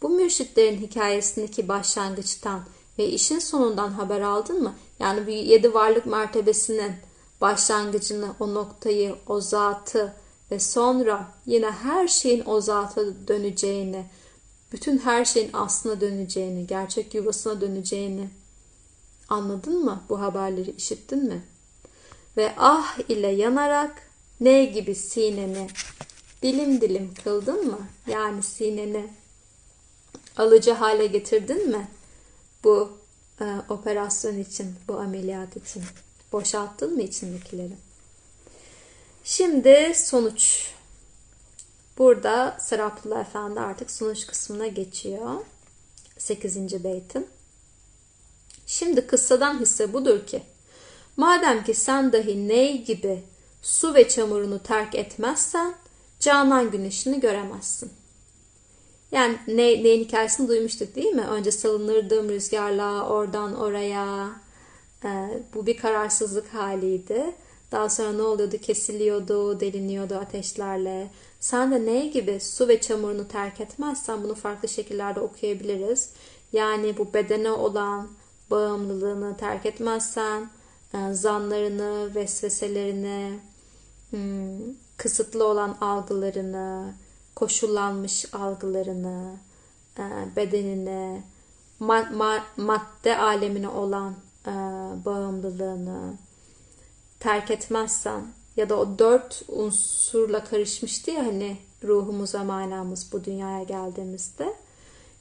Bu mürşitlerin hikayesindeki başlangıçtan ve işin sonundan haber aldın mı? Yani bu yedi varlık mertebesinin başlangıcını, o noktayı, o zatı ve sonra yine her şeyin o zata döneceğini, bütün her şeyin aslına döneceğini, gerçek yuvasına döneceğini anladın mı? Bu haberleri işittin mi? Ve ah ile yanarak ne gibi sineni dilim dilim kıldın mı? Yani sineni alıcı hale getirdin mi? Bu e, operasyon için, bu ameliyat için. Boşalttın mı içindekileri? Şimdi sonuç. Burada Seraplılar Efendi artık sonuç kısmına geçiyor. 8. beytin. Şimdi kıssadan hisse budur ki, madem ki sen dahi ney gibi su ve çamurunu terk etmezsen, canan güneşini göremezsin. Yani ne, neyin hikayesini duymuştuk değil mi? Önce salınırdım rüzgarla oradan oraya. Ee, bu bir kararsızlık haliydi. Daha sonra ne oluyordu? Kesiliyordu, deliniyordu ateşlerle. Sen de ne gibi su ve çamurunu terk etmezsen bunu farklı şekillerde okuyabiliriz. Yani bu bedene olan bağımlılığını terk etmezsen, e, zanlarını, vesveselerini, hmm, kısıtlı olan algılarını, koşullanmış algılarını, e, bedenini, madde alemine olan e, bağımlılığını terk etmezsen ya da o dört unsurla karışmıştı ya hani ruhumuza manamız bu dünyaya geldiğimizde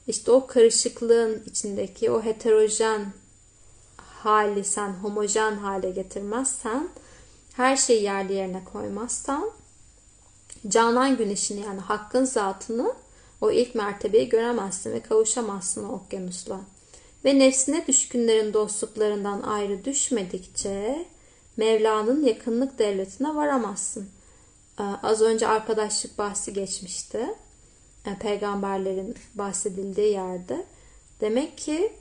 işte o karışıklığın içindeki o heterojen hali sen homojen hale getirmezsen her şeyi yerli yerine koymazsan canan güneşini yani hakkın zatını o ilk mertebeyi göremezsin ve kavuşamazsın o okyanusla. Ve nefsine düşkünlerin dostluklarından ayrı düşmedikçe Mevla'nın yakınlık devletine varamazsın. Ee, az önce arkadaşlık bahsi geçmişti. Ee, peygamberlerin bahsedildiği yerde. Demek ki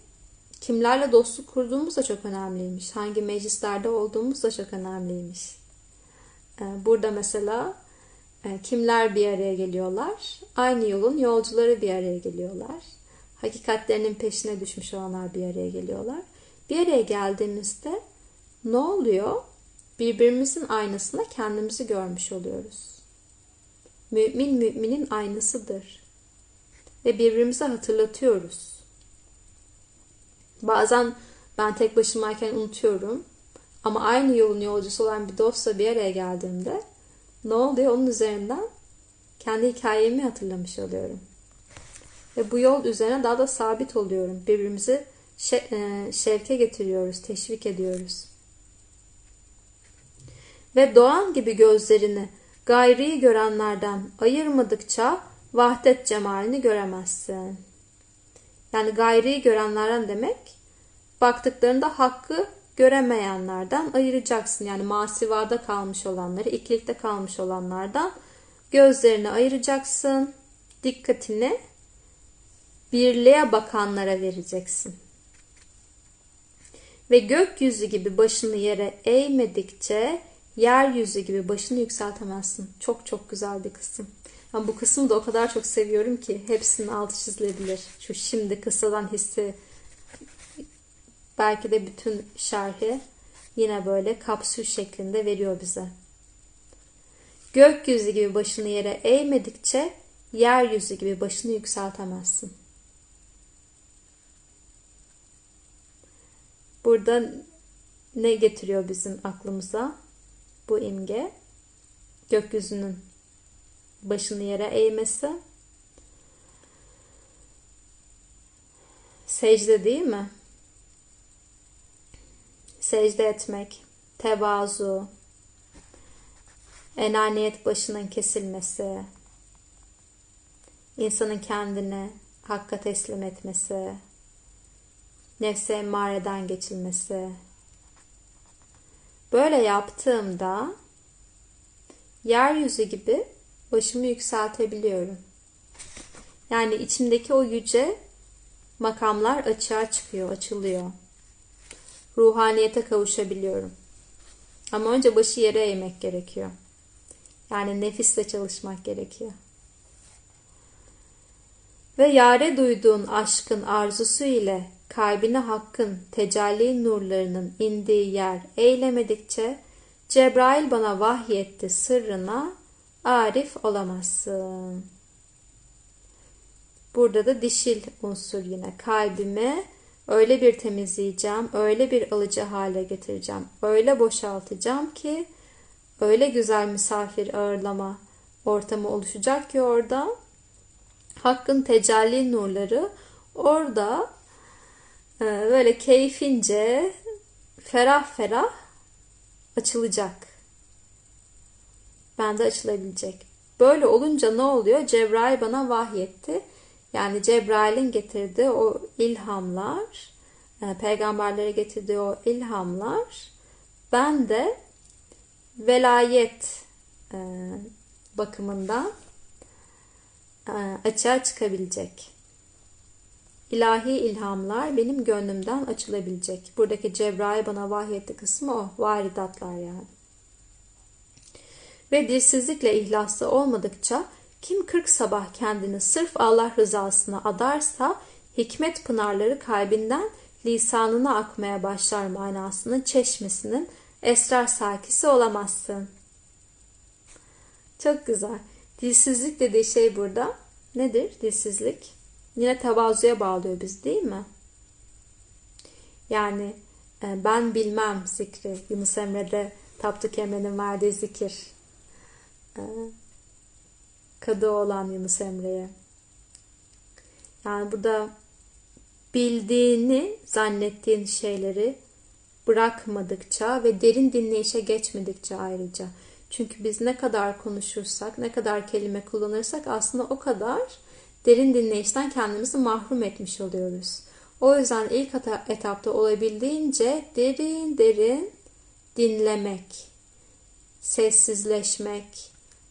kimlerle dostluk kurduğumuz da çok önemliymiş. Hangi meclislerde olduğumuz da çok önemliymiş. Ee, burada mesela kimler bir araya geliyorlar? Aynı yolun yolcuları bir araya geliyorlar. Hakikatlerinin peşine düşmüş olanlar bir araya geliyorlar. Bir araya geldiğimizde ne oluyor? Birbirimizin aynasında kendimizi görmüş oluyoruz. Mümin müminin aynasıdır. Ve birbirimize hatırlatıyoruz. Bazen ben tek başımayken unutuyorum. Ama aynı yolun yolcusu olan bir dostla bir araya geldiğimde ne oluyor? Onun üzerinden kendi hikayemi hatırlamış oluyorum. Ve bu yol üzerine daha da sabit oluyorum. Birbirimizi e, şevke getiriyoruz, teşvik ediyoruz. Ve doğan gibi gözlerini gayriyi görenlerden ayırmadıkça vahdet cemalini göremezsin. Yani gayriyi görenlerden demek baktıklarında hakkı göremeyenlerden ayıracaksın. Yani masivada kalmış olanları, ikilikte kalmış olanlardan gözlerini ayıracaksın. Dikkatini birliğe bakanlara vereceksin. Ve gökyüzü gibi başını yere eğmedikçe yeryüzü gibi başını yükseltemezsin. Çok çok güzel bir kısım. Ben bu kısmı da o kadar çok seviyorum ki hepsinin altı çizilebilir. Şu şimdi kısadan hissi belki de bütün şerhi yine böyle kapsül şeklinde veriyor bize. Gökyüzü gibi başını yere eğmedikçe yeryüzü gibi başını yükseltemezsin. Burada ne getiriyor bizim aklımıza? Bu imge gökyüzünün başını yere eğmesi. Secde değil mi? Secde etmek, tevazu, enaniyet başının kesilmesi, insanın kendini hakka teslim etmesi, nefse emmareden geçilmesi. Böyle yaptığımda yeryüzü gibi başımı yükseltebiliyorum. Yani içimdeki o yüce makamlar açığa çıkıyor, açılıyor. Ruhaniyete kavuşabiliyorum. Ama önce başı yere eğmek gerekiyor. Yani nefisle çalışmak gerekiyor. Ve yare duyduğun aşkın arzusu ile kalbine hakkın tecelli nurlarının indiği yer eylemedikçe Cebrail bana vahyetti sırrına arif olamazsın. Burada da dişil unsur yine kalbime öyle bir temizleyeceğim, öyle bir alıcı hale getireceğim, öyle boşaltacağım ki öyle güzel misafir ağırlama ortamı oluşacak ki orada Hakkın tecelli nurları orada e, böyle keyfince ferah ferah açılacak. Bende açılabilecek. Böyle olunca ne oluyor? Cebrail bana vahyetti. Yani Cebrail'in getirdiği o ilhamlar, e, peygamberlere getirdiği o ilhamlar ben de velayet e, bakımından açığa çıkabilecek. İlahi ilhamlar benim gönlümden açılabilecek. Buradaki Cebrail bana vahyetti kısmı o. Varidatlar yani. Ve dilsizlikle ihlaslı olmadıkça kim kırk sabah kendini sırf Allah rızasına adarsa hikmet pınarları kalbinden lisanına akmaya başlar manasının çeşmesinin esrar sakisi olamazsın. Çok güzel. Dilsizlik dediği şey burada nedir? Dilsizlik. Yine tevazuya bağlıyor biz değil mi? Yani e, ben bilmem zikri. Yunus Emre'de Tapduk Emre'nin verdiği zikir. Kadı olan Yunus Emre'ye. Yani burada bildiğini zannettiğin şeyleri bırakmadıkça ve derin dinleyişe geçmedikçe ayrıca çünkü biz ne kadar konuşursak, ne kadar kelime kullanırsak aslında o kadar derin dinleyişten kendimizi mahrum etmiş oluyoruz. O yüzden ilk etapta olabildiğince derin derin dinlemek, sessizleşmek,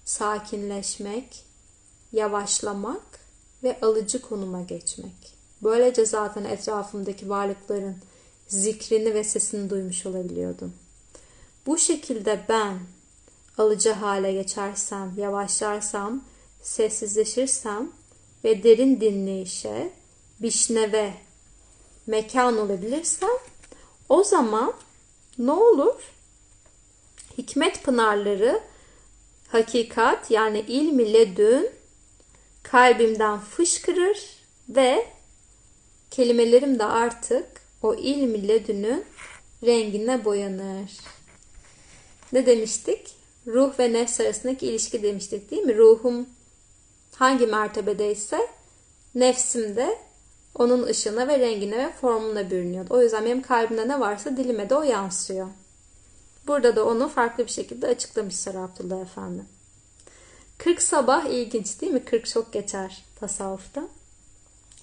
sakinleşmek, yavaşlamak ve alıcı konuma geçmek. Böylece zaten etrafımdaki varlıkların zikrini ve sesini duymuş olabiliyordum. Bu şekilde ben alıcı hale geçersem, yavaşlarsam, sessizleşirsem ve derin dinleyişe, bişneve mekan olabilirsem o zaman ne olur? Hikmet pınarları hakikat yani ilm ile dün kalbimden fışkırır ve kelimelerim de artık o ilm ile dünün rengine boyanır. Ne demiştik? ruh ve nefs arasındaki ilişki demiştik değil mi? Ruhum hangi mertebedeyse nefsim de onun ışığına ve rengine ve formuna bürünüyordu. O yüzden benim kalbimde ne varsa dilime de o yansıyor. Burada da onu farklı bir şekilde açıklamışlar Abdullah Efendi. 40 sabah ilginç değil mi? 40 çok geçer tasavvufta.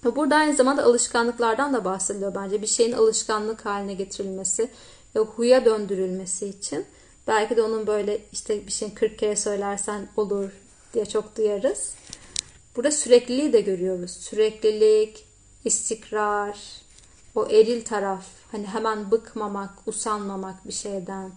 Burada aynı zamanda alışkanlıklardan da bahsediliyor bence. Bir şeyin alışkanlık haline getirilmesi ve huya döndürülmesi için. Belki de onun böyle işte bir şeyin 40 kere söylersen olur diye çok duyarız. Burada sürekliliği de görüyoruz. Süreklilik, istikrar, o eril taraf. Hani hemen bıkmamak, usanmamak bir şeyden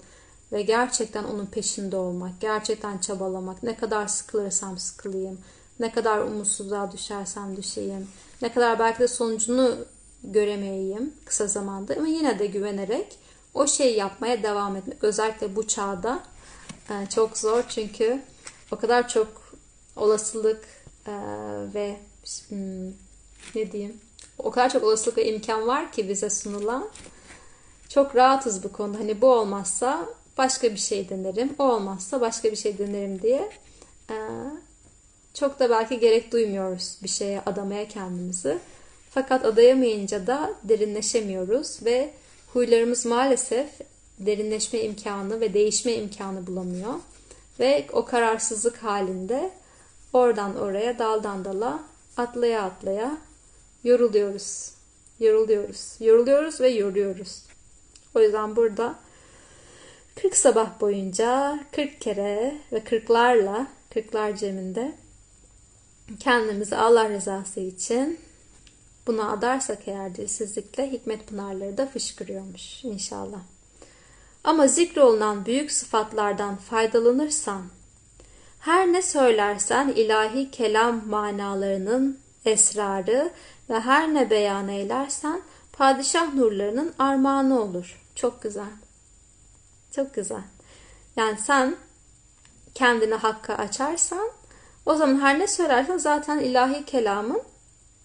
ve gerçekten onun peşinde olmak, gerçekten çabalamak. Ne kadar sıkılırsam sıkılayım, ne kadar umutsuzluğa düşersem düşeyim, ne kadar belki de sonucunu göremeyeyim kısa zamanda ama yine de güvenerek o şeyi yapmaya devam etmek. Özellikle bu çağda e, çok zor çünkü o kadar çok olasılık e, ve hmm, ne diyeyim o kadar çok olasılık ve imkan var ki bize sunulan. Çok rahatız bu konuda. Hani bu olmazsa başka bir şey denerim. O olmazsa başka bir şey denerim diye. E, çok da belki gerek duymuyoruz bir şeye adamaya kendimizi. Fakat adayamayınca da derinleşemiyoruz ve huylarımız maalesef derinleşme imkanı ve değişme imkanı bulamıyor. Ve o kararsızlık halinde oradan oraya daldan dala atlaya atlaya yoruluyoruz. Yoruluyoruz. Yoruluyoruz ve yoruyoruz. O yüzden burada 40 sabah boyunca 40 kere ve 40'larla 40'lar ceminde kendimizi Allah rızası için buna adarsak eğer dilsizlikle hikmet pınarları da fışkırıyormuş inşallah. Ama zikrolunan büyük sıfatlardan faydalanırsan, her ne söylersen ilahi kelam manalarının esrarı ve her ne beyan eylersen padişah nurlarının armağanı olur. Çok güzel. Çok güzel. Yani sen kendini hakka açarsan o zaman her ne söylersen zaten ilahi kelamın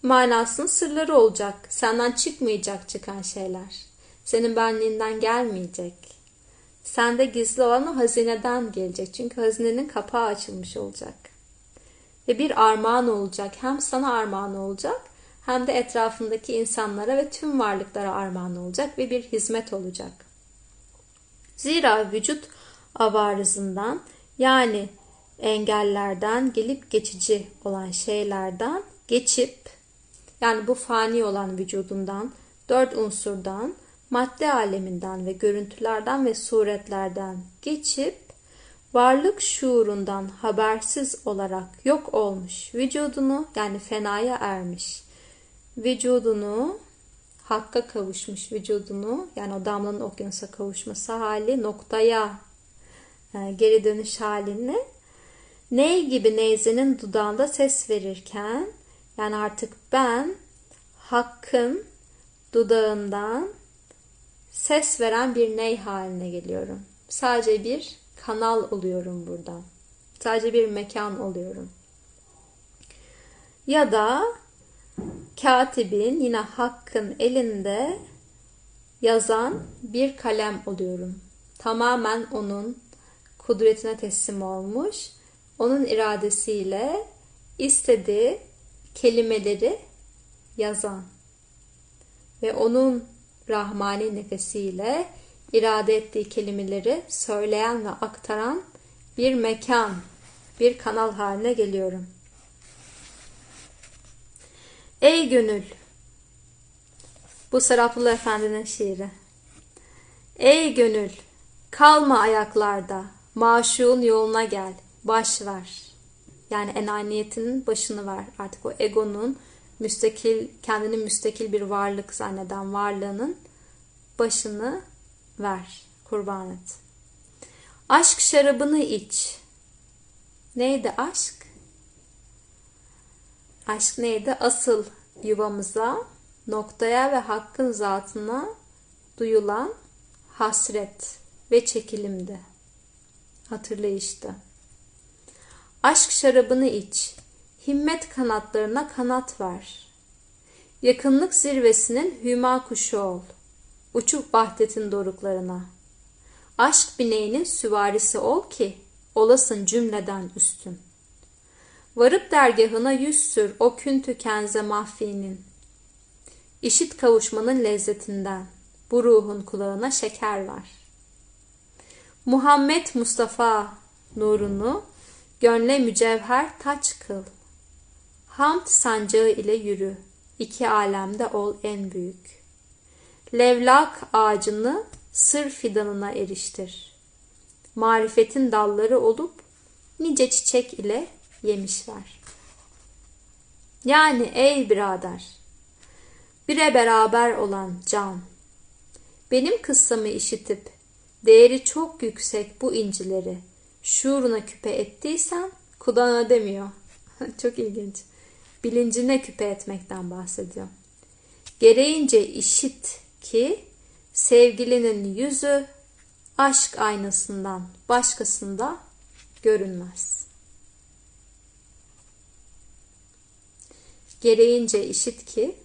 manasının sırları olacak. Senden çıkmayacak çıkan şeyler. Senin benliğinden gelmeyecek. Sende gizli olan o hazineden gelecek. Çünkü hazinenin kapağı açılmış olacak. Ve bir armağan olacak. Hem sana armağan olacak hem de etrafındaki insanlara ve tüm varlıklara armağan olacak ve bir hizmet olacak. Zira vücut avarızından yani engellerden gelip geçici olan şeylerden geçip yani bu fani olan vücudundan, dört unsurdan, madde aleminden ve görüntülerden ve suretlerden geçip varlık şuurundan habersiz olarak yok olmuş vücudunu yani fenaya ermiş vücudunu hakka kavuşmuş vücudunu yani o damlanın okyanusa kavuşması hali noktaya e, geri dönüş halini ney gibi neyzenin dudağında ses verirken yani artık ben hakkın dudağından ses veren bir ney haline geliyorum. Sadece bir kanal oluyorum buradan. Sadece bir mekan oluyorum. Ya da katibin yine hakkın elinde yazan bir kalem oluyorum. Tamamen onun kudretine teslim olmuş onun iradesiyle istediği kelimeleri yazan ve onun rahmani nefesiyle irade ettiği kelimeleri söyleyen ve aktaran bir mekan, bir kanal haline geliyorum. Ey gönül! Bu Saraplı Efendi'nin şiiri. Ey gönül! Kalma ayaklarda, maşuğun yoluna gel baş ver. Yani enaniyetinin başını ver. Artık o egonun müstakil, kendini müstakil bir varlık zanneden varlığının başını ver. Kurban et. Aşk şarabını iç. Neydi aşk? Aşk neydi? Asıl yuvamıza, noktaya ve hakkın zatına duyulan hasret ve çekilimdi. Hatırlayıştı. Aşk şarabını iç, himmet kanatlarına kanat ver. Yakınlık zirvesinin hüma kuşu ol, uçup vahdetin doruklarına. Aşk bineğinin süvarisi ol ki, olasın cümleden üstün. Varıp dergahına yüz sür o kün tükenze mahfinin. İşit kavuşmanın lezzetinden. Bu ruhun kulağına şeker var. Muhammed Mustafa nurunu gönle mücevher taç kıl. Hamd sancağı ile yürü. İki alemde ol en büyük. Levlak ağacını sır fidanına eriştir. Marifetin dalları olup nice çiçek ile yemişler. Yani ey birader, bire beraber olan can, benim kıssamı işitip değeri çok yüksek bu incileri şuuruna küpe ettiysen kulağına demiyor. çok ilginç. Bilincine küpe etmekten bahsediyor. Gereğince işit ki sevgilinin yüzü aşk aynasından başkasında görünmez. Gereğince işit ki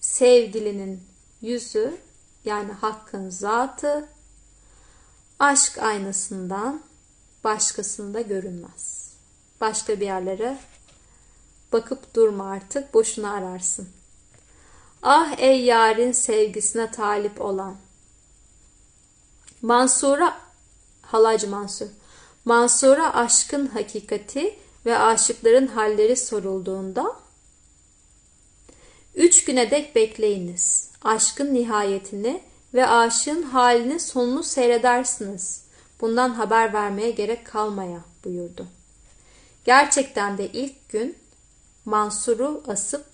sevgilinin yüzü yani hakkın zatı aşk aynasından başkasında görünmez. Başka bir yerlere bakıp durma artık boşuna ararsın. Ah ey yarın sevgisine talip olan. Mansura Halacı Mansur. Mansura aşkın hakikati ve aşıkların halleri sorulduğunda üç güne dek bekleyiniz. Aşkın nihayetini ve aşığın halini sonunu seyredersiniz. Bundan haber vermeye gerek kalmaya buyurdu. Gerçekten de ilk gün Mansur'u asıp,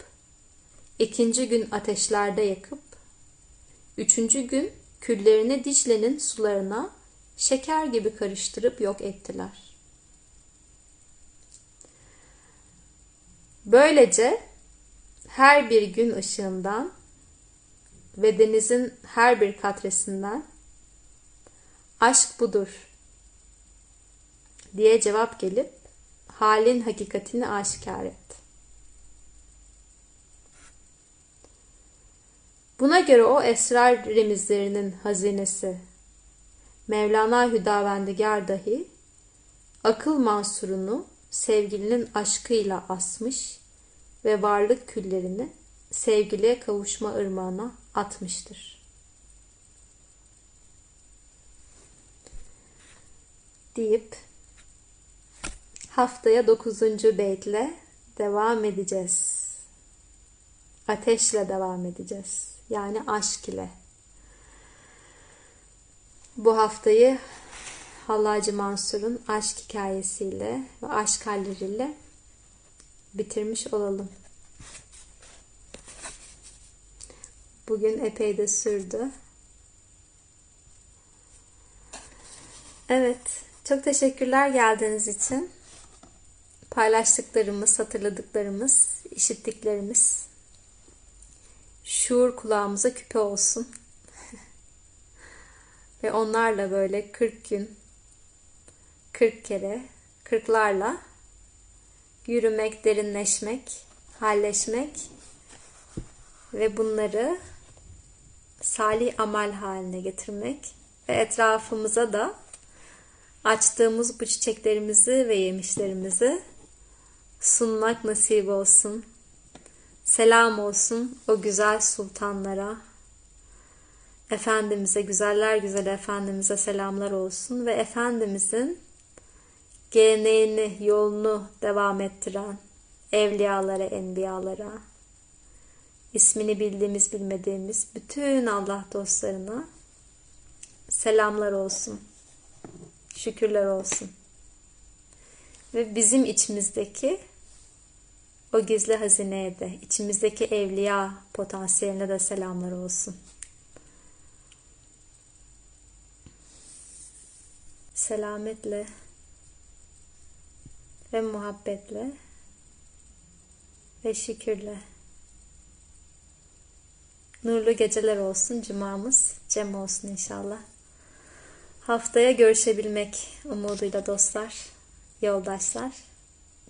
ikinci gün ateşlerde yakıp, üçüncü gün küllerini Dicle'nin sularına şeker gibi karıştırıp yok ettiler. Böylece her bir gün ışığından ve denizin her bir katresinden aşk budur diye cevap gelip halin hakikatini aşikar etti. Buna göre o esrar remizlerinin hazinesi Mevlana Hüdavendigar dahi akıl mansurunu sevgilinin aşkıyla asmış ve varlık küllerini sevgiliye kavuşma ırmağına atmıştır. Deyip haftaya dokuzuncu beytle devam edeceğiz. Ateşle devam edeceğiz. Yani aşk ile. Bu haftayı Hallacı Mansur'un aşk hikayesiyle ve aşk halleriyle bitirmiş olalım. Bugün epey de sürdü. Evet, çok teşekkürler geldiğiniz için. Paylaştıklarımız, hatırladıklarımız, işittiklerimiz şuur kulağımıza küpe olsun. Ve onlarla böyle 40 gün 40 kere kırklarla yürümek, derinleşmek, halleşmek ve bunları salih amel haline getirmek ve etrafımıza da açtığımız bu çiçeklerimizi ve yemişlerimizi sunmak nasip olsun. Selam olsun o güzel sultanlara. Efendimiz'e, güzeller güzel Efendimiz'e selamlar olsun ve Efendimiz'in geleneğini, yolunu devam ettiren evliyalara, enbiyalara, ismini bildiğimiz bilmediğimiz bütün Allah dostlarına selamlar olsun. Şükürler olsun. Ve bizim içimizdeki o gizli hazineye de, içimizdeki evliya potansiyeline de selamlar olsun. Selametle ve muhabbetle ve şükürle. Nurlu geceler olsun. Cumamız cem olsun inşallah. Haftaya görüşebilmek umuduyla dostlar, yoldaşlar.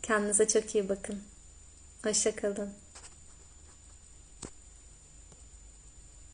Kendinize çok iyi bakın. Hoşçakalın.